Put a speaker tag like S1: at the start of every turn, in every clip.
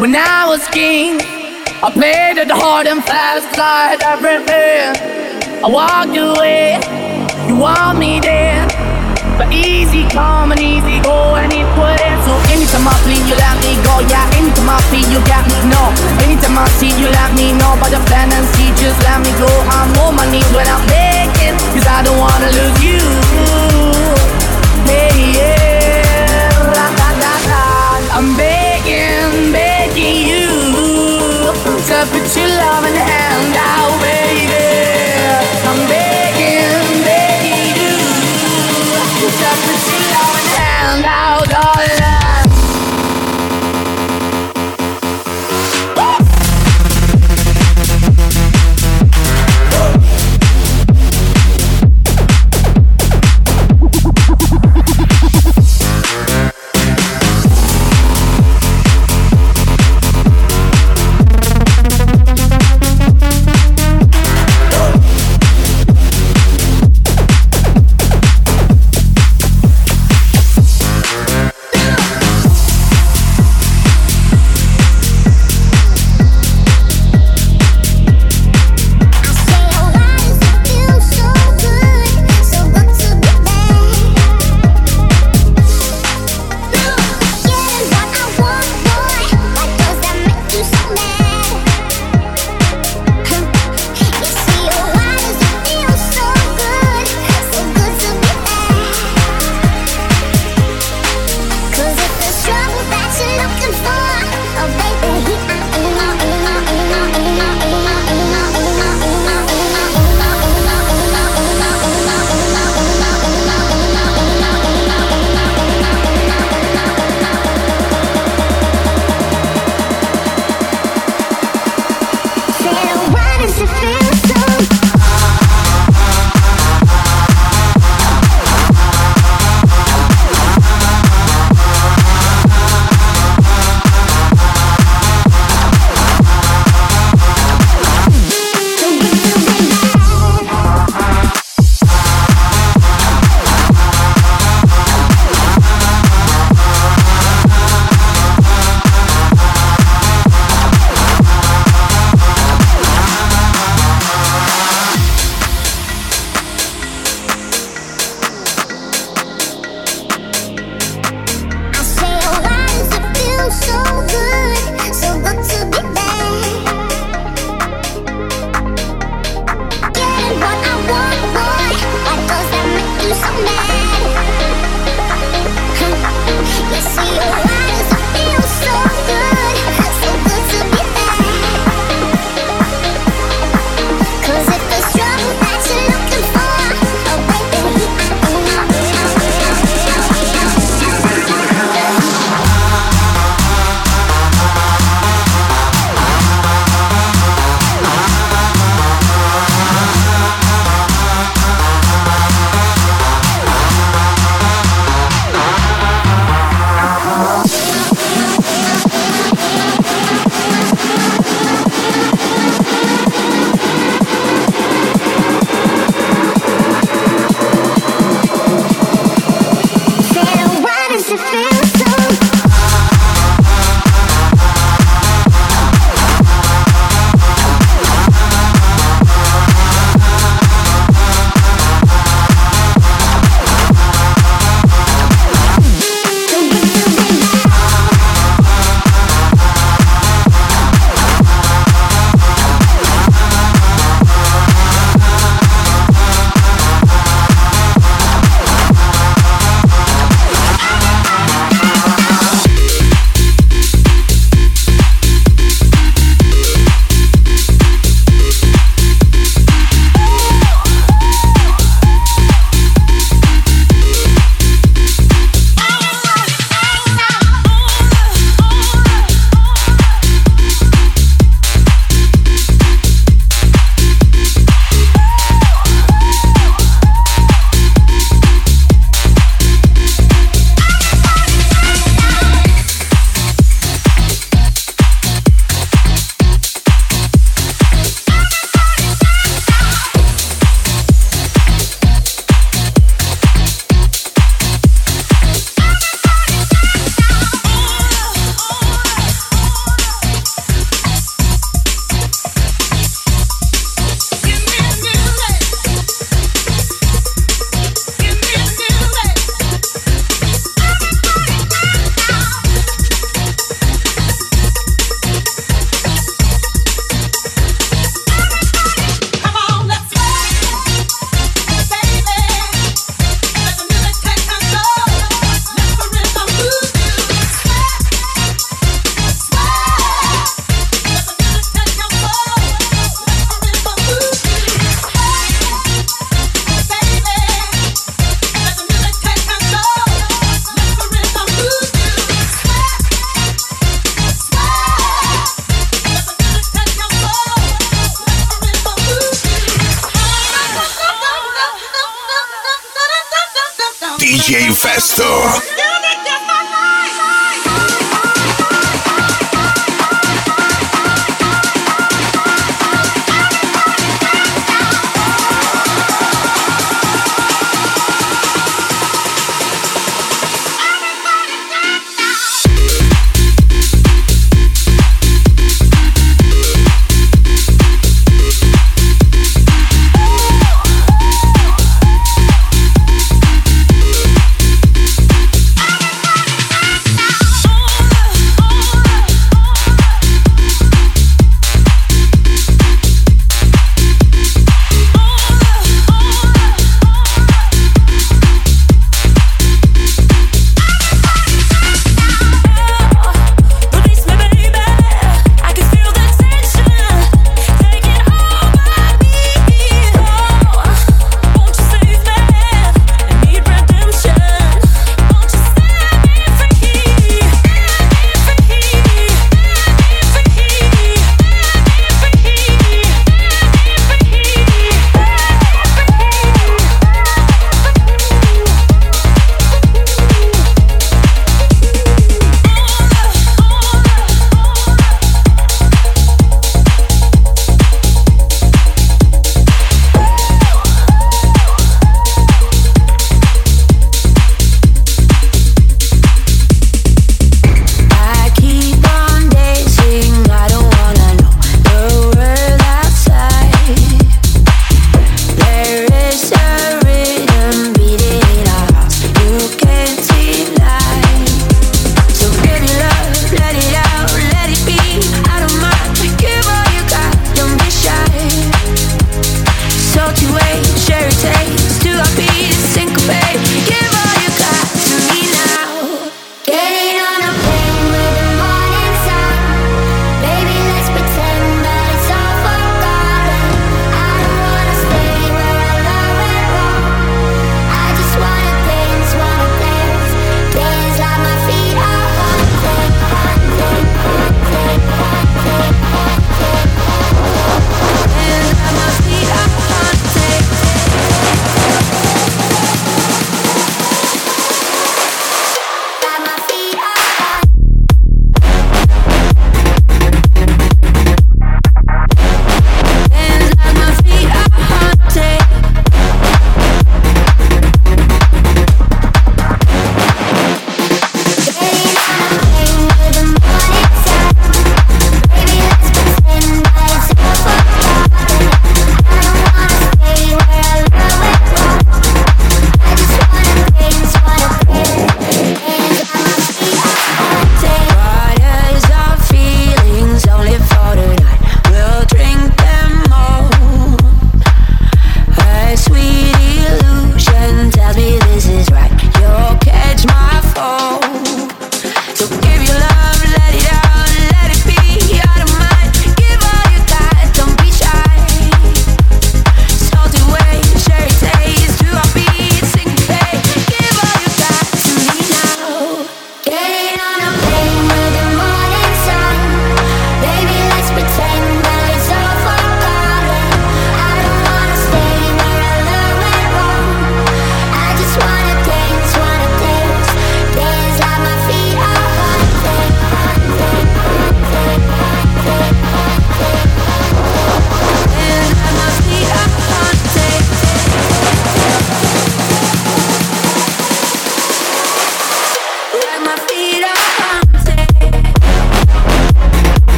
S1: when I was king. I played it hard and fast like everything. I walked away, you want me there. But easy come and easy go and it would end. So anytime I flee, you let me go. Yeah, anytime I feel, you got me. No, anytime I see, you let me know. But the plan and see, just let me go. I'm on my knees when I'm begging, cause I don't wanna lose you. Hey, yeah.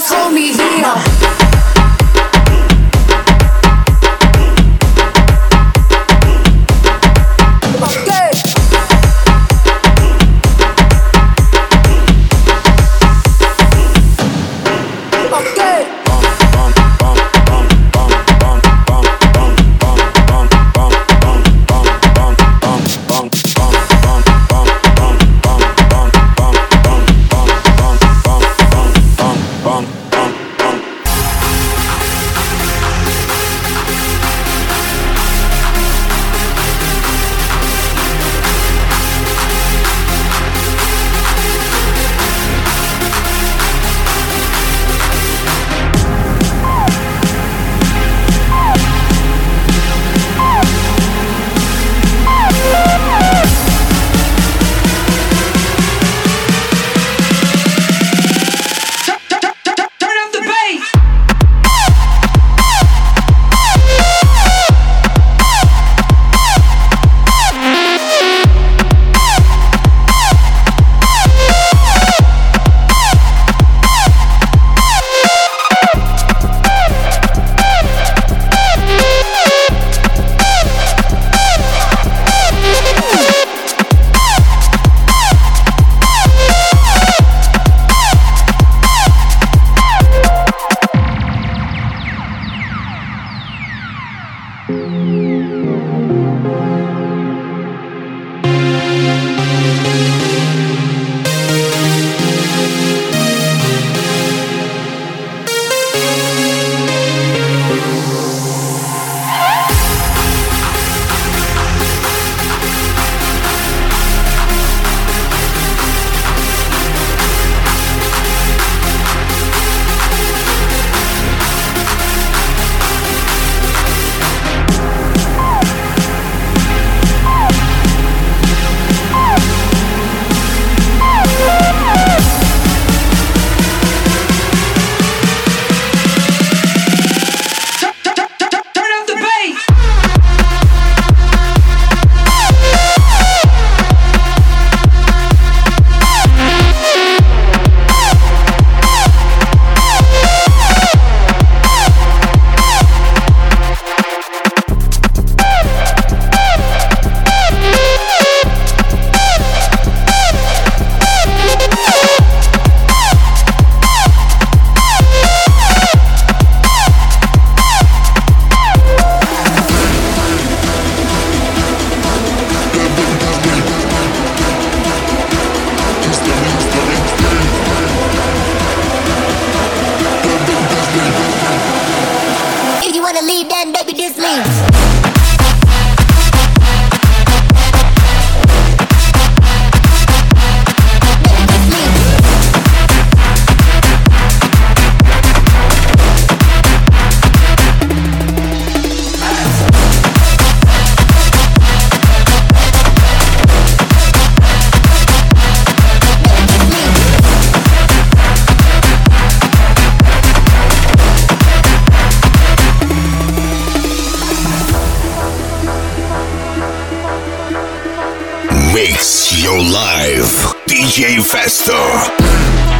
S2: just hold me here. Live DJ Festo.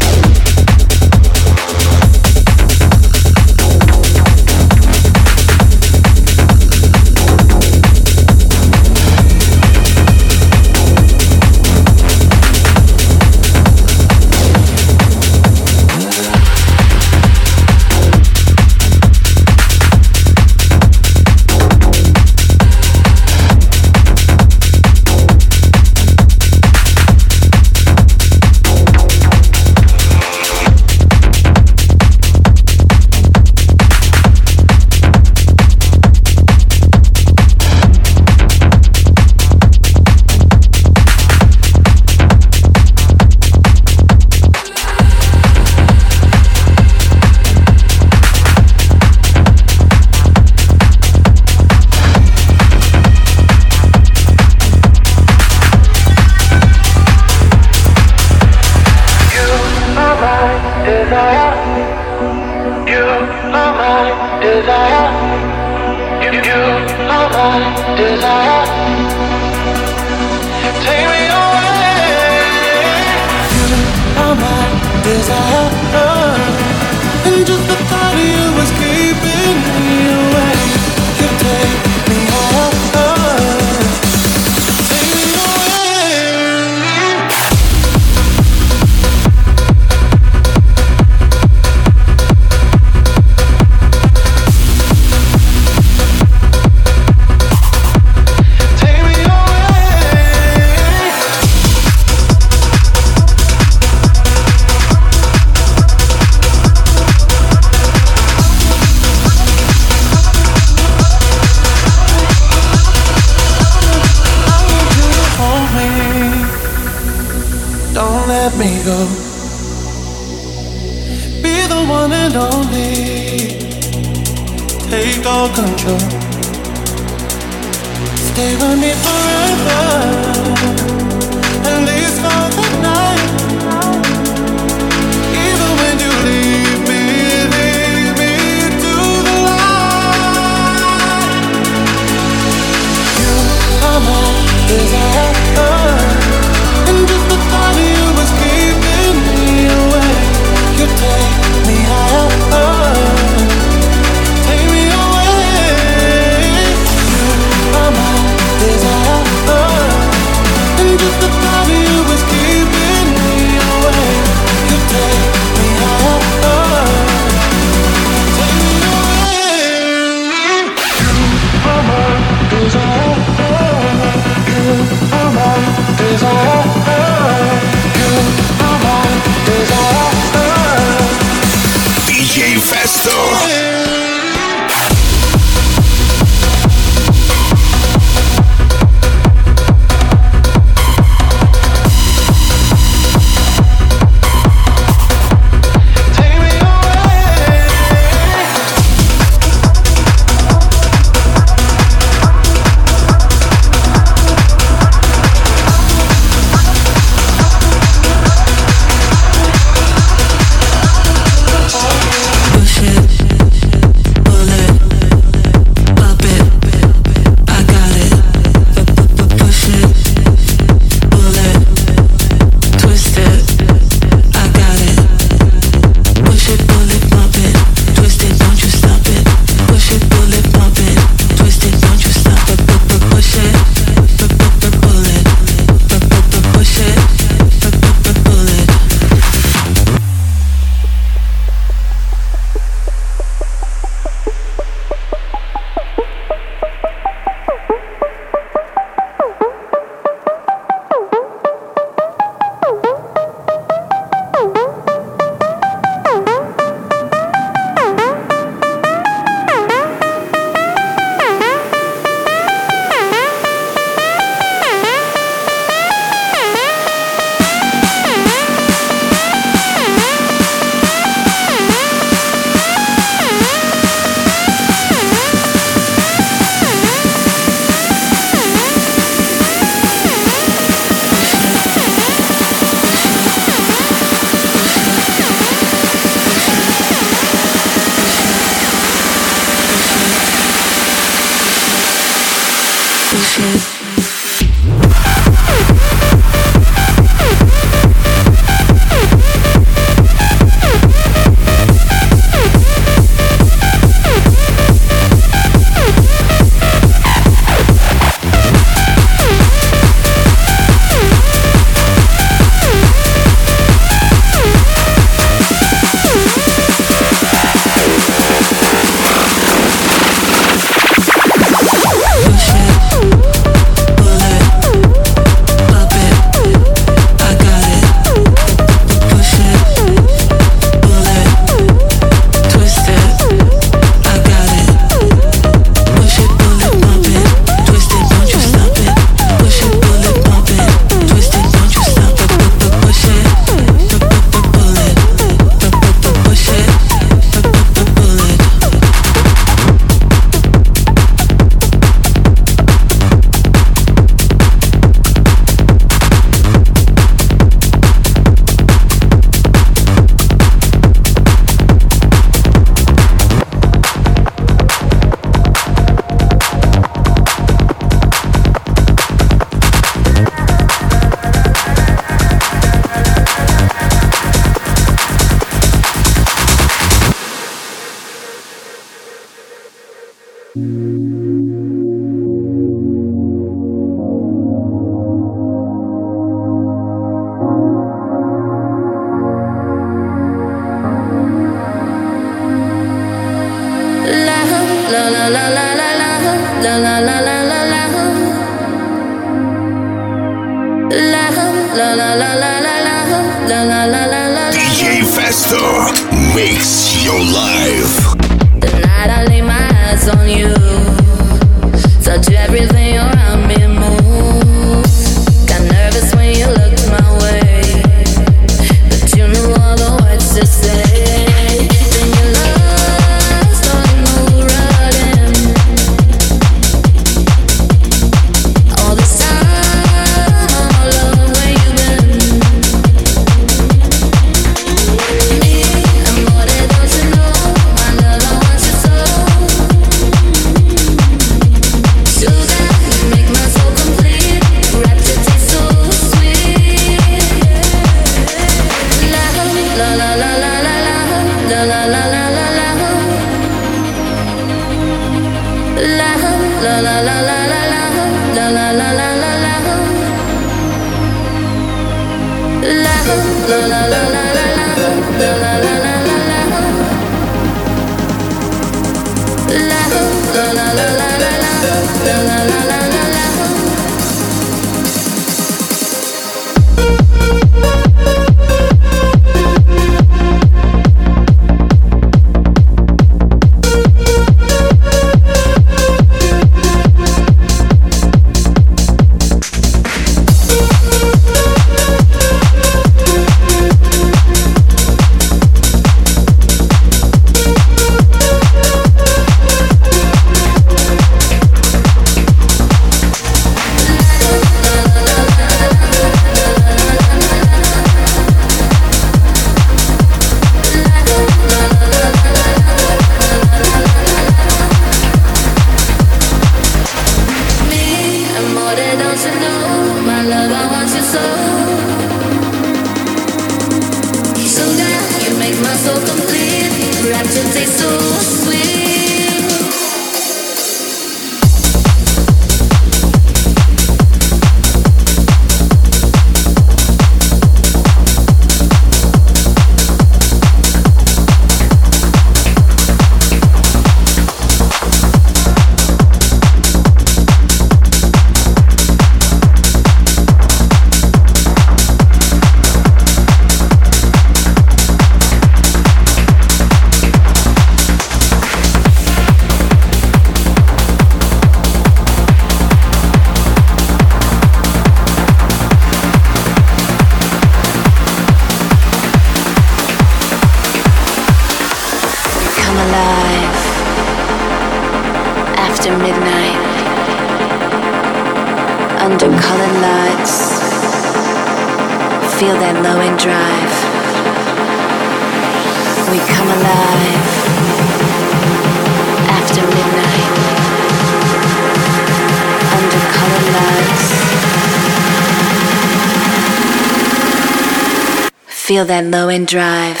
S3: Feel that low end drive.